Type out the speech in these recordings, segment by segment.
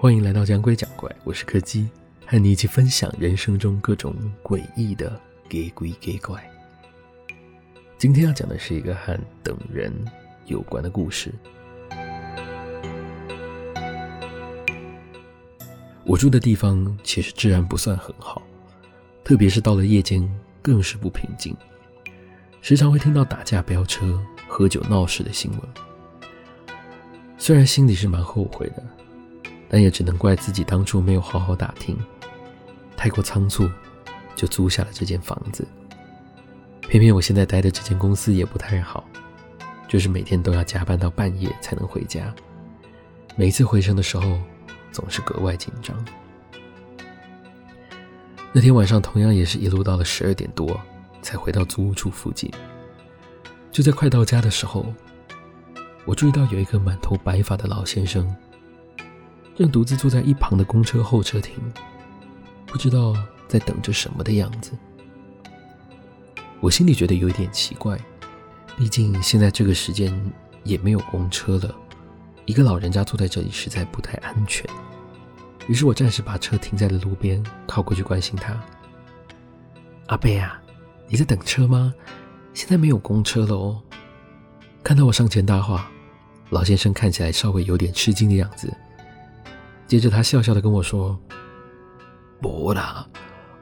欢迎来到讲鬼讲怪，我是柯基，和你一起分享人生中各种诡异的给鬼给怪。今天要讲的是一个和等人有关的故事。我住的地方其实治安不算很好，特别是到了夜间，更是不平静，时常会听到打架、飙车、喝酒闹事的新闻。虽然心里是蛮后悔的。但也只能怪自己当初没有好好打听，太过仓促，就租下了这间房子。偏偏我现在待的这间公司也不太好，就是每天都要加班到半夜才能回家。每次回程的时候，总是格外紧张。那天晚上同样也是一路到了十二点多才回到租屋处附近。就在快到家的时候，我注意到有一个满头白发的老先生。正独自坐在一旁的公车候车亭，不知道在等着什么的样子。我心里觉得有一点奇怪，毕竟现在这个时间也没有公车了，一个老人家坐在这里实在不太安全。于是我暂时把车停在了路边，靠过去关心他：“阿贝啊，你在等车吗？现在没有公车了哦。”看到我上前搭话，老先生看起来稍微有点吃惊的样子。接着他笑笑的跟我说：“不啦，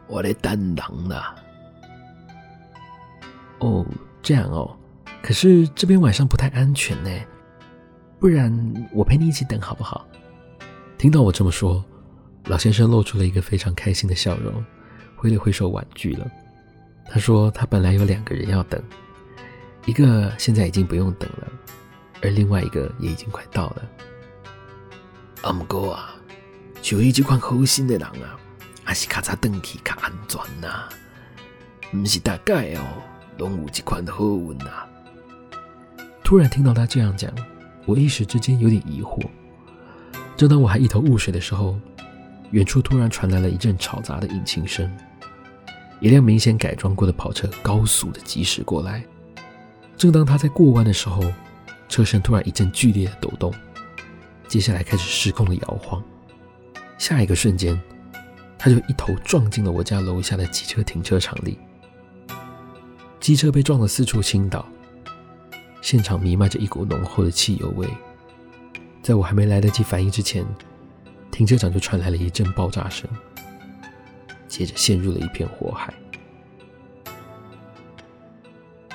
我来等人啦。”哦，这样哦。可是这边晚上不太安全呢，不然我陪你一起等好不好？听到我这么说，老先生露出了一个非常开心的笑容，挥了挥手婉拒了。他说他本来有两个人要等，一个现在已经不用等了，而另外一个也已经快到了。阿姆哥啊！就伊这款好心的人啊，还是较早回去较安全呐、啊。不是大概哦，拢有这款好运呐。突然听到他这样讲，我一时之间有点疑惑。正当我还一头雾水的时候，远处突然传来了一阵吵杂的引擎声，一辆明显改装过的跑车高速的疾驶过来。正当他在过弯的时候，车身突然一阵剧烈的抖动，接下来开始失控的摇晃。下一个瞬间，他就一头撞进了我家楼下的机车停车场里。机车被撞得四处倾倒，现场弥漫着一股浓厚的汽油味。在我还没来得及反应之前，停车场就传来了一阵爆炸声，接着陷入了一片火海。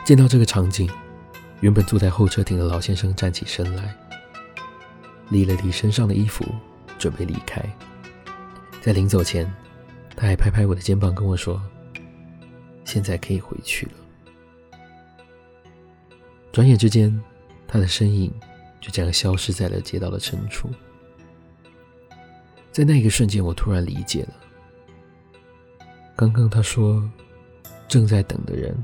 见到这个场景，原本坐在候车亭的老先生站起身来，理了理身上的衣服，准备离开。在临走前，他还拍拍我的肩膀，跟我说：“现在可以回去了。”转眼之间，他的身影就这样消失在了街道的深处。在那个瞬间，我突然理解了，刚刚他说正在等的人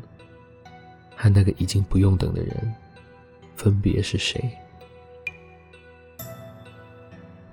和那个已经不用等的人，分别是谁？